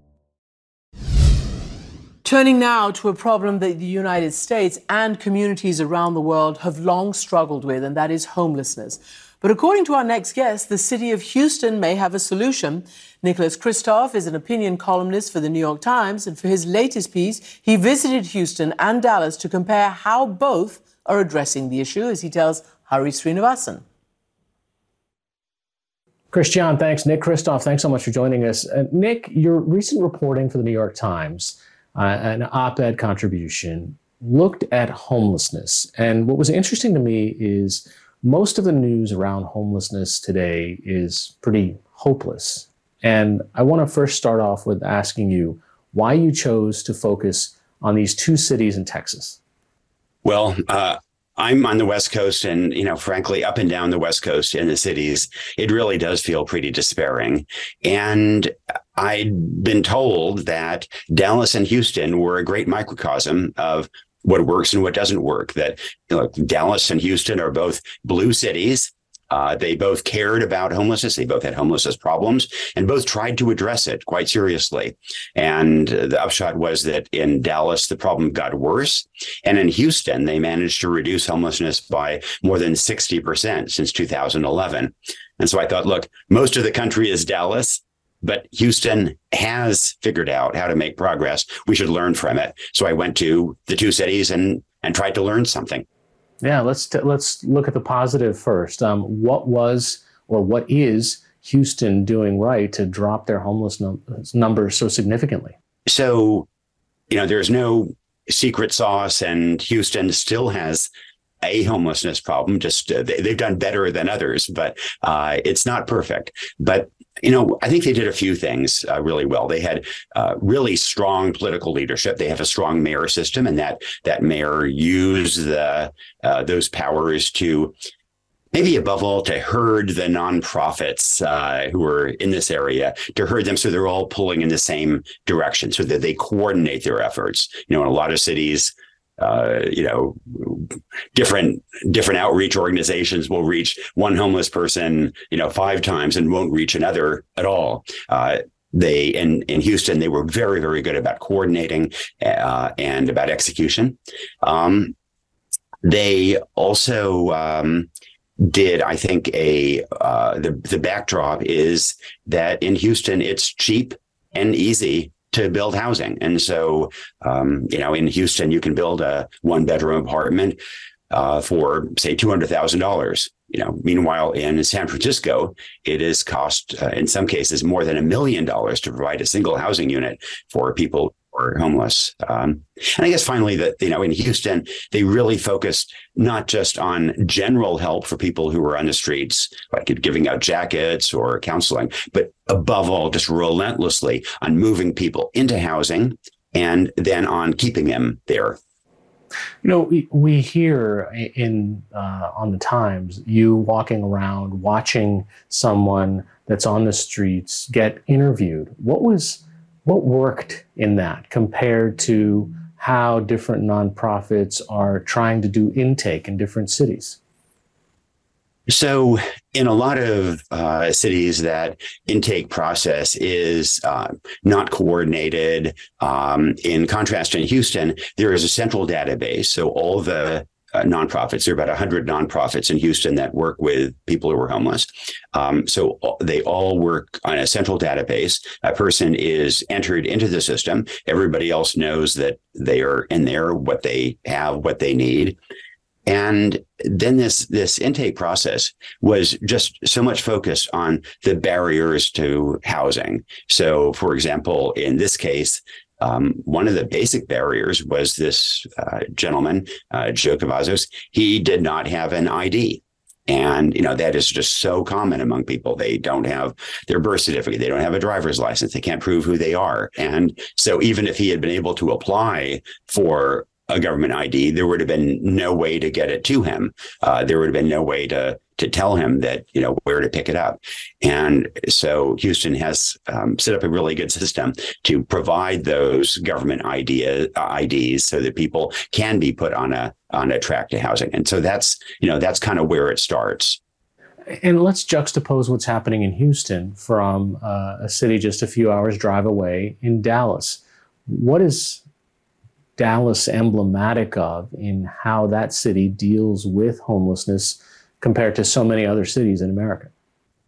Turning now to a problem that the United States and communities around the world have long struggled with, and that is homelessness. But according to our next guest, the city of Houston may have a solution. Nicholas Kristof is an opinion columnist for the New York Times, and for his latest piece, he visited Houston and Dallas to compare how both are addressing the issue, as he tells Hari Sreenivasan. Christiane, thanks. Nick Kristof, thanks so much for joining us. Uh, Nick, your recent reporting for the New York Times, uh, an op ed contribution, looked at homelessness. And what was interesting to me is most of the news around homelessness today is pretty hopeless. And I want to first start off with asking you why you chose to focus on these two cities in Texas. Well, uh, I'm on the West Coast, and you know, frankly, up and down the West Coast in the cities, it really does feel pretty despairing. And I'd been told that Dallas and Houston were a great microcosm of what works and what doesn't work. That you know, Dallas and Houston are both blue cities. Uh, they both cared about homelessness. They both had homelessness problems and both tried to address it quite seriously. And the upshot was that in Dallas, the problem got worse. And in Houston, they managed to reduce homelessness by more than 60% since 2011. And so I thought, look, most of the country is Dallas but Houston has figured out how to make progress. We should learn from it. So I went to the two cities and and tried to learn something. Yeah, let's t- let's look at the positive first. Um, what was or what is Houston doing right to drop their homeless num- numbers so significantly? So, you know, there's no secret sauce, and Houston still has a homelessness problem. Just uh, they, have done better than others, but uh, it's not perfect. But you know, I think they did a few things uh, really well. They had uh, really strong political leadership. They have a strong mayor system, and that that mayor used the uh, those powers to maybe above all to herd the nonprofits uh, who are in this area to herd them so they're all pulling in the same direction so that they coordinate their efforts you know in a lot of cities uh, you know, different different outreach organizations will reach one homeless person, you know, five times and won't reach another at all. Uh, they in in Houston they were very very good about coordinating uh, and about execution. Um, they also um, did I think a uh, the the backdrop is that in Houston it's cheap and easy to build housing. And so, um, you know, in Houston, you can build a one bedroom apartment uh, for say two hundred thousand dollars. You know, meanwhile in San Francisco, it is cost uh, in some cases more than a million dollars to provide a single housing unit for people or homeless. Um, and I guess finally that, you know, in Houston, they really focused not just on general help for people who were on the streets, like giving out jackets or counseling, but above all, just relentlessly on moving people into housing and then on keeping them there. You know, we, we hear in uh, on the Times you walking around watching someone that's on the streets get interviewed. What was what worked in that compared to how different nonprofits are trying to do intake in different cities? So, in a lot of uh, cities, that intake process is uh, not coordinated. Um, in contrast, in Houston, there is a central database. So, all the uh, nonprofits. There are about 100 nonprofits in Houston that work with people who are homeless. Um, so they all work on a central database. A person is entered into the system. Everybody else knows that they are in there, what they have, what they need. And then this this intake process was just so much focused on the barriers to housing. So, for example, in this case, um, one of the basic barriers was this uh, gentleman, uh, Joe Cavazos. He did not have an ID. And, you know, that is just so common among people. They don't have their birth certificate. They don't have a driver's license. They can't prove who they are. And so even if he had been able to apply for a government ID, there would have been no way to get it to him. Uh, there would have been no way to to tell him that you know where to pick it up. And so Houston has um, set up a really good system to provide those government idea IDs so that people can be put on a on a track to housing. And so that's you know that's kind of where it starts. And let's juxtapose what's happening in Houston from uh, a city just a few hours drive away in Dallas. What is Dallas emblematic of in how that city deals with homelessness compared to so many other cities in America?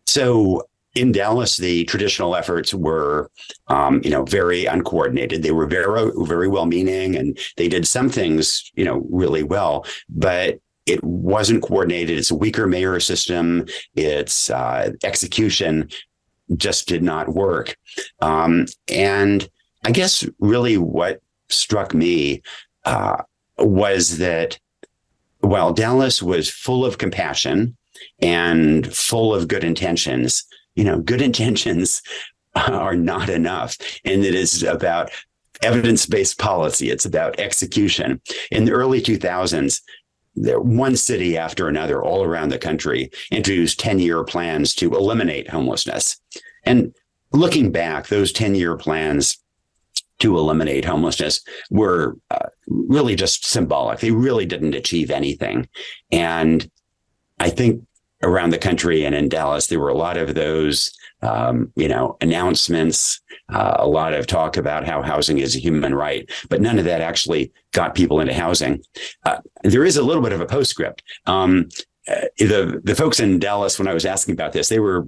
So in Dallas, the traditional efforts were, um, you know, very uncoordinated. They were very, very well-meaning, and they did some things, you know, really well. But it wasn't coordinated. It's a weaker mayor system. Its uh, execution just did not work. Um, and I guess really what struck me uh, was that while Dallas was full of compassion and full of good intentions, you know, good intentions are not enough. And it is about evidence based policy, it's about execution. In the early 2000s, there, one city after another all around the country introduced 10 year plans to eliminate homelessness. And looking back, those 10 year plans to eliminate homelessness were uh, really just symbolic. They really didn't achieve anything. And I think around the country and in Dallas, there were a lot of those, um, you know, announcements, uh, a lot of talk about how housing is a human right, but none of that actually got people into housing. Uh, there is a little bit of a postscript. Um, uh, the the folks in Dallas, when I was asking about this, they were,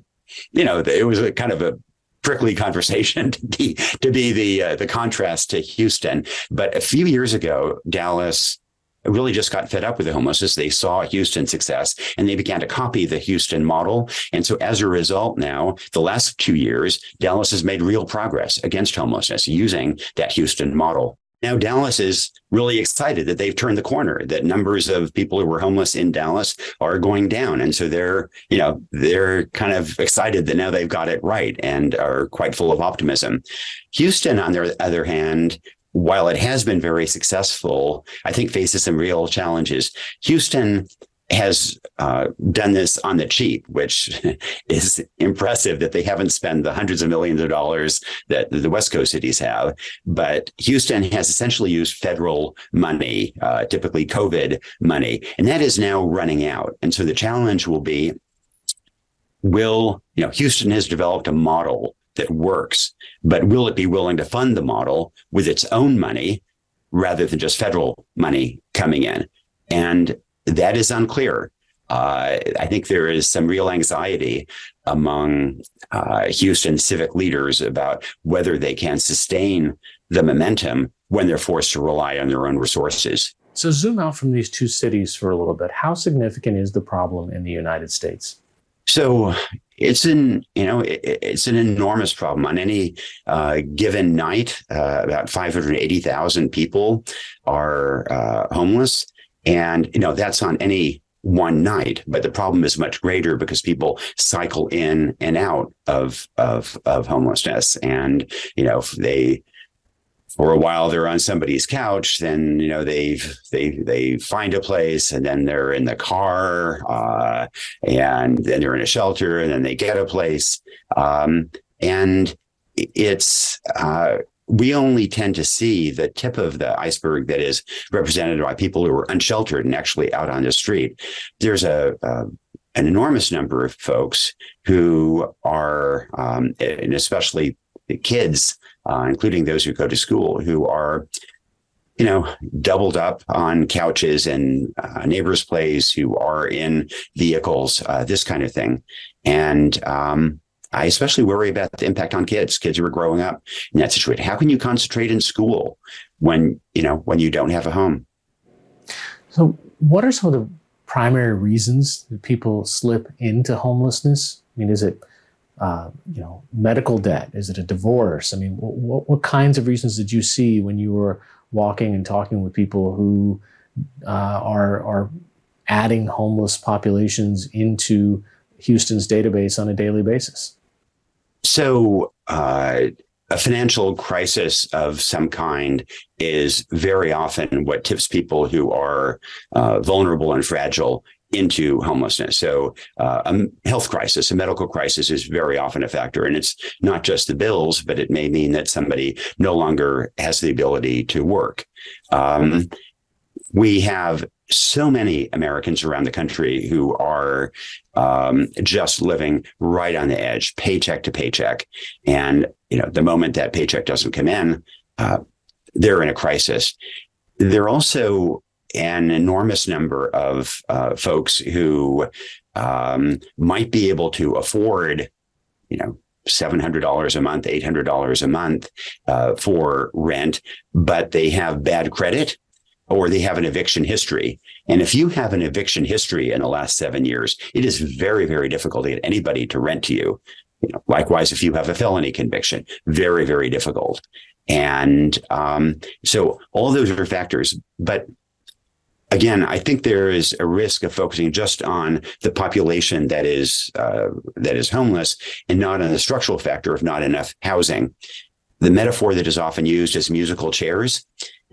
you know, it was kind of a prickly conversation to be to be the uh, the contrast to Houston. But a few years ago, Dallas really just got fed up with the homelessness. They saw Houston success and they began to copy the Houston model. And so as a result, now the last two years, Dallas has made real progress against homelessness using that Houston model. Now, Dallas is really excited that they've turned the corner, that numbers of people who were homeless in Dallas are going down. And so they're, you know, they're kind of excited that now they've got it right and are quite full of optimism. Houston, on the other hand, while it has been very successful, I think faces some real challenges. Houston has uh, done this on the cheap, which is impressive that they haven't spent the hundreds of millions of dollars that the West Coast cities have. But Houston has essentially used federal money, uh, typically COVID money, and that is now running out. And so the challenge will be will, you know, Houston has developed a model that works, but will it be willing to fund the model with its own money rather than just federal money coming in? And that is unclear. Uh, I think there is some real anxiety among uh, Houston civic leaders about whether they can sustain the momentum when they're forced to rely on their own resources. So, zoom out from these two cities for a little bit. How significant is the problem in the United States? So, it's an you know it, it's an enormous problem on any uh, given night. Uh, about five hundred eighty thousand people are uh, homeless. And, you know, that's on any one night, but the problem is much greater because people cycle in and out of, of, of homelessness. And, you know, they, for a while they're on somebody's couch then you know they they they find a place and then they're in the car uh, and then they're in a shelter and then they get a place um, and it's uh, we only tend to see the tip of the iceberg that is represented by people who are unsheltered and actually out on the street. There's a, a an enormous number of folks who are, um, and especially kids, uh, including those who go to school, who are, you know, doubled up on couches and uh, neighbors' place, who are in vehicles, uh, this kind of thing, and um, I especially worry about the impact on kids, kids who are growing up in that situation. How can you concentrate in school when, you know, when you don't have a home? So what are some of the primary reasons that people slip into homelessness? I mean, is it, uh, you know, medical debt? Is it a divorce? I mean, what, what kinds of reasons did you see when you were walking and talking with people who uh, are, are adding homeless populations into Houston's database on a daily basis? So, uh, a financial crisis of some kind is very often what tips people who are uh, vulnerable and fragile into homelessness. So, uh, a health crisis, a medical crisis is very often a factor. And it's not just the bills, but it may mean that somebody no longer has the ability to work. Um, we have so many Americans around the country who are um, just living right on the edge, paycheck to paycheck. And, you know, the moment that paycheck doesn't come in, uh, they're in a crisis. They're also an enormous number of uh, folks who um, might be able to afford, you know, $700 a month, $800 a month uh, for rent, but they have bad credit or they have an eviction history. And if you have an eviction history in the last seven years, it is very, very difficult to get anybody to rent to you. you know, likewise, if you have a felony conviction, very, very difficult. And um, so all those are factors. But again, I think there is a risk of focusing just on the population that is uh, that is homeless and not on the structural factor of not enough housing. The metaphor that is often used is musical chairs.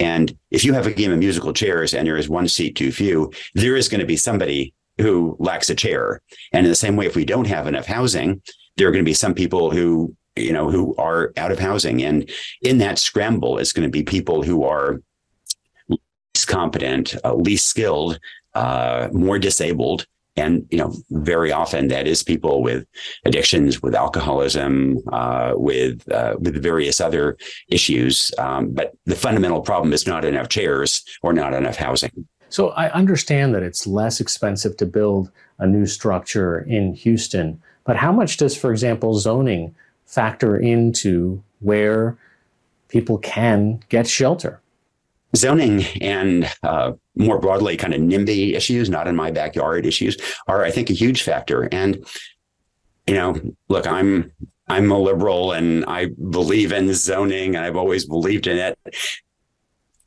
And if you have a game of musical chairs and there is one seat too few, there is going to be somebody who lacks a chair. And in the same way, if we don't have enough housing, there are going to be some people who you know who are out of housing and in that scramble it's going to be people who are least competent, uh, least skilled, uh, more disabled. And, you know, very often that is people with addictions, with alcoholism, uh, with, uh, with various other issues. Um, but the fundamental problem is not enough chairs or not enough housing. So I understand that it's less expensive to build a new structure in Houston, but how much does, for example, zoning factor into where people can get shelter? Zoning and uh, more broadly kind of NIMBY issues, not in my backyard issues, are I think a huge factor. And you know, look, I'm I'm a liberal and I believe in zoning and I've always believed in it.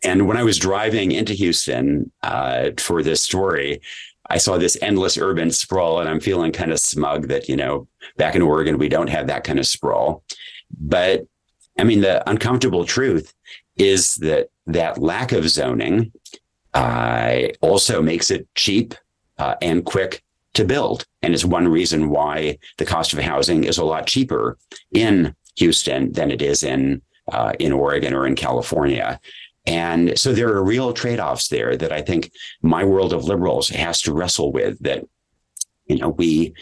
And when I was driving into Houston uh, for this story, I saw this endless urban sprawl, and I'm feeling kind of smug that you know back in Oregon we don't have that kind of sprawl. But I mean, the uncomfortable truth is that that lack of zoning uh, also makes it cheap uh, and quick to build. And is one reason why the cost of housing is a lot cheaper in Houston than it is in uh, in Oregon or in California. And so there are real trade-offs there that I think my world of liberals has to wrestle with that, you know, we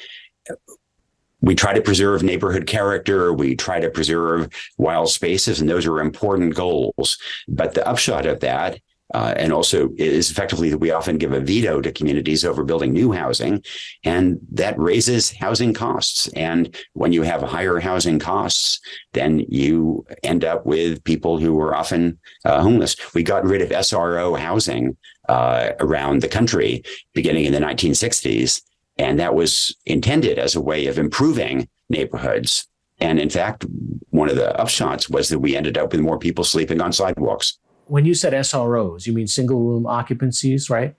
we try to preserve neighborhood character. We try to preserve wild spaces, and those are important goals. But the upshot of that, uh, and also is effectively that we often give a veto to communities over building new housing, and that raises housing costs. And when you have higher housing costs, then you end up with people who are often uh, homeless. We got rid of SRO housing uh, around the country beginning in the 1960s and that was intended as a way of improving neighborhoods. And in fact, one of the upshots was that we ended up with more people sleeping on sidewalks. When you said SROs, you mean single room occupancies, right?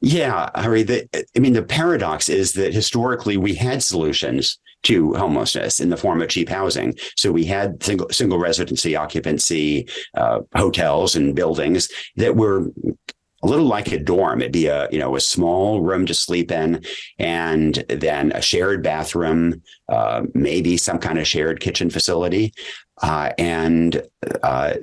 Yeah, Hari. The, I mean, the paradox is that historically we had solutions to homelessness in the form of cheap housing. So we had single single residency occupancy uh, hotels and buildings that were a little like a dorm. It'd be a you know a small room to sleep in, and then a shared bathroom, uh, maybe some kind of shared kitchen facility, uh, and uh,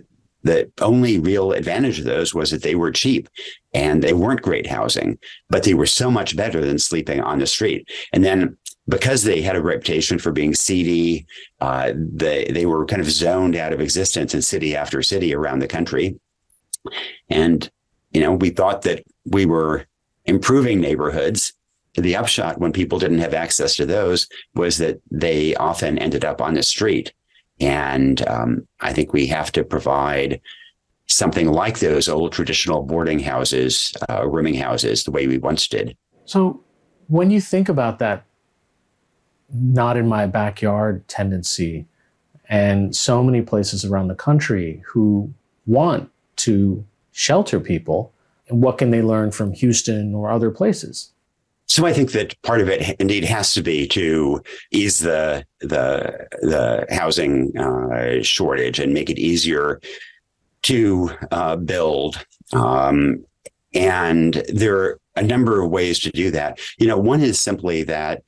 the only real advantage of those was that they were cheap and they weren't great housing, but they were so much better than sleeping on the street. And then because they had a reputation for being seedy, uh, they they were kind of zoned out of existence in city after city around the country. And you know, we thought that we were improving neighborhoods. The upshot when people didn't have access to those was that they often ended up on the street. And um, I think we have to provide something like those old traditional boarding houses, uh, rooming houses, the way we once did. So when you think about that, not in my backyard tendency, and so many places around the country who want to shelter people. And what can they learn from Houston or other places? So I think that part of it indeed has to be to ease the the the housing uh, shortage and make it easier to uh, build. Um, and there are a number of ways to do that. You know, one is simply that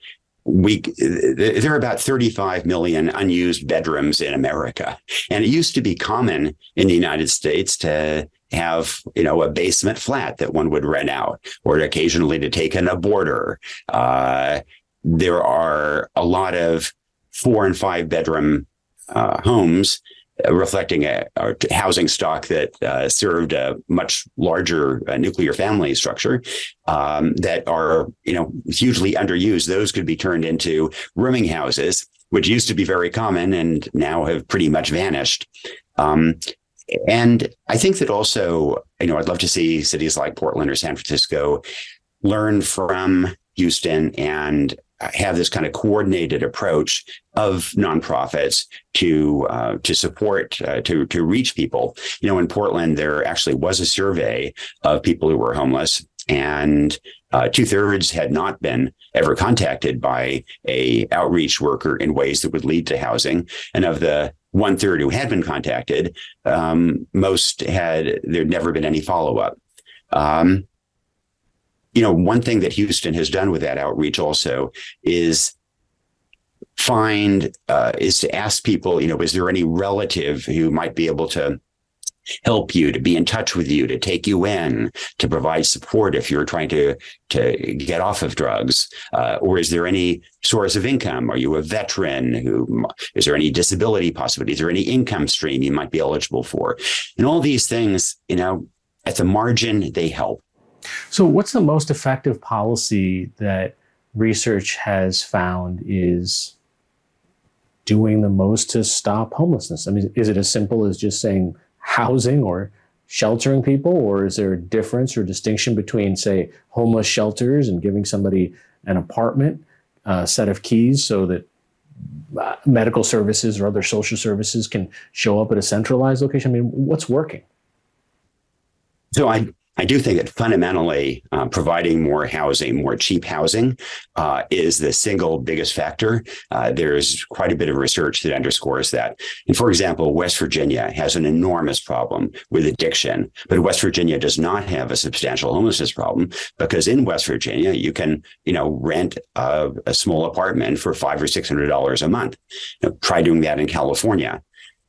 we there are about 35 million unused bedrooms in America, and it used to be common in the United States to have you know a basement flat that one would rent out, or occasionally to take in a boarder. Uh, there are a lot of four and five bedroom uh, homes reflecting a, a, housing stock that uh, served a much larger uh, nuclear family structure um, that are you know hugely underused. Those could be turned into rooming houses, which used to be very common and now have pretty much vanished. Um, and I think that also, you know, I'd love to see cities like Portland or San Francisco learn from Houston and have this kind of coordinated approach of nonprofits to uh, to support uh, to to reach people. You know, in Portland, there actually was a survey of people who were homeless, and uh, two thirds had not been ever contacted by a outreach worker in ways that would lead to housing. And of the one third who had been contacted, um, most had there'd never been any follow up. Um, you know, one thing that Houston has done with that outreach also is find uh, is to ask people, you know, is there any relative who might be able to help you, to be in touch with you, to take you in, to provide support if you're trying to to get off of drugs, uh, or is there any source of income? Are you a veteran? Who is there any disability possibilities? Is there any income stream you might be eligible for? And all these things, you know, at the margin, they help. So, what's the most effective policy that research has found is doing the most to stop homelessness? I mean, is it as simple as just saying housing or sheltering people, or is there a difference or distinction between, say, homeless shelters and giving somebody an apartment, a set of keys so that uh, medical services or other social services can show up at a centralized location? I mean, what's working? So I I do think that fundamentally uh, providing more housing, more cheap housing, uh, is the single biggest factor. Uh, there's quite a bit of research that underscores that. And for example, West Virginia has an enormous problem with addiction, but West Virginia does not have a substantial homelessness problem because in West Virginia you can, you know, rent a, a small apartment for five or six hundred dollars a month. You know, try doing that in California.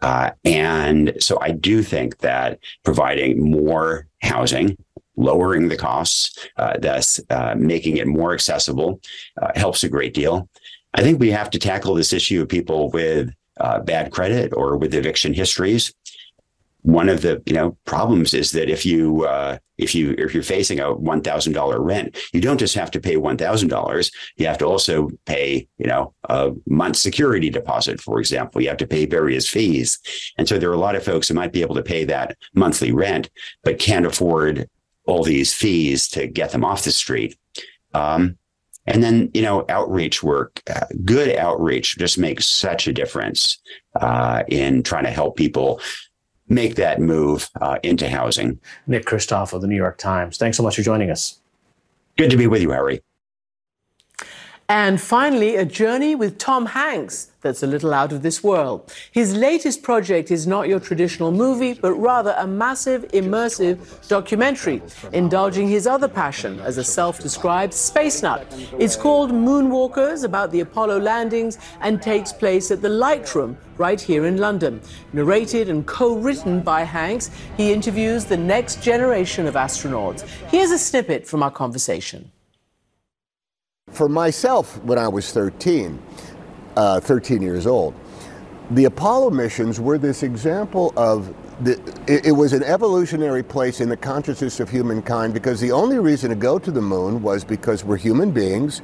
Uh, and so I do think that providing more housing, lowering the costs, uh, thus uh, making it more accessible, uh, helps a great deal. I think we have to tackle this issue of people with uh, bad credit or with eviction histories one of the you know problems is that if you uh, if you if you're facing a one thousand dollar rent, you don't just have to pay one thousand dollars. You have to also pay you know a month security deposit, for example. You have to pay various fees, and so there are a lot of folks who might be able to pay that monthly rent, but can't afford all these fees to get them off the street. Um, and then, you know, outreach work, uh, good outreach just makes such a difference uh, in trying to help people make that move uh, into housing. Nick Kristof of the New York Times. Thanks so much for joining us. Good to be with you, Hari. And finally, a journey with Tom Hanks that's a little out of this world. His latest project is not your traditional movie, but rather a massive, immersive documentary, indulging his other passion as a self described space nut. It's called Moonwalkers, about the Apollo landings, and takes place at the Lightroom right here in London. Narrated and co written by Hanks, he interviews the next generation of astronauts. Here's a snippet from our conversation. For myself, when I was 13, uh, 13 years old, the Apollo missions were this example of the, it, it, was an evolutionary place in the consciousness of humankind because the only reason to go to the moon was because we're human beings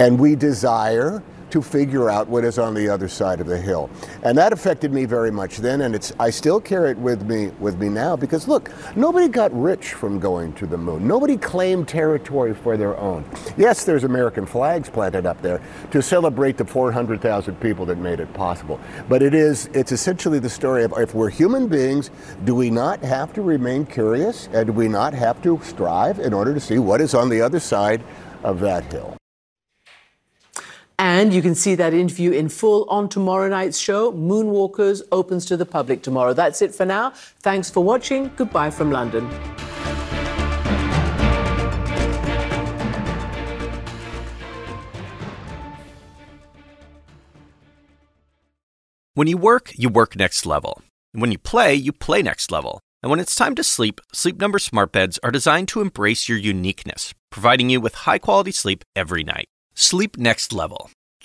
and we desire to figure out what is on the other side of the hill. And that affected me very much then, and it's I still carry it with me with me now because look, nobody got rich from going to the moon. Nobody claimed territory for their own. Yes, there's American flags planted up there to celebrate the 400,000 people that made it possible. But it is it's essentially the story of if we're human beings, do we not have to remain curious and do we not have to strive in order to see what is on the other side of that hill? And you can see that interview in full on tomorrow night's show. Moonwalkers opens to the public tomorrow. That's it for now. Thanks for watching. Goodbye from London. When you work, you work next level. And when you play, you play next level. And when it's time to sleep, Sleep Number smart beds are designed to embrace your uniqueness, providing you with high-quality sleep every night. Sleep next level.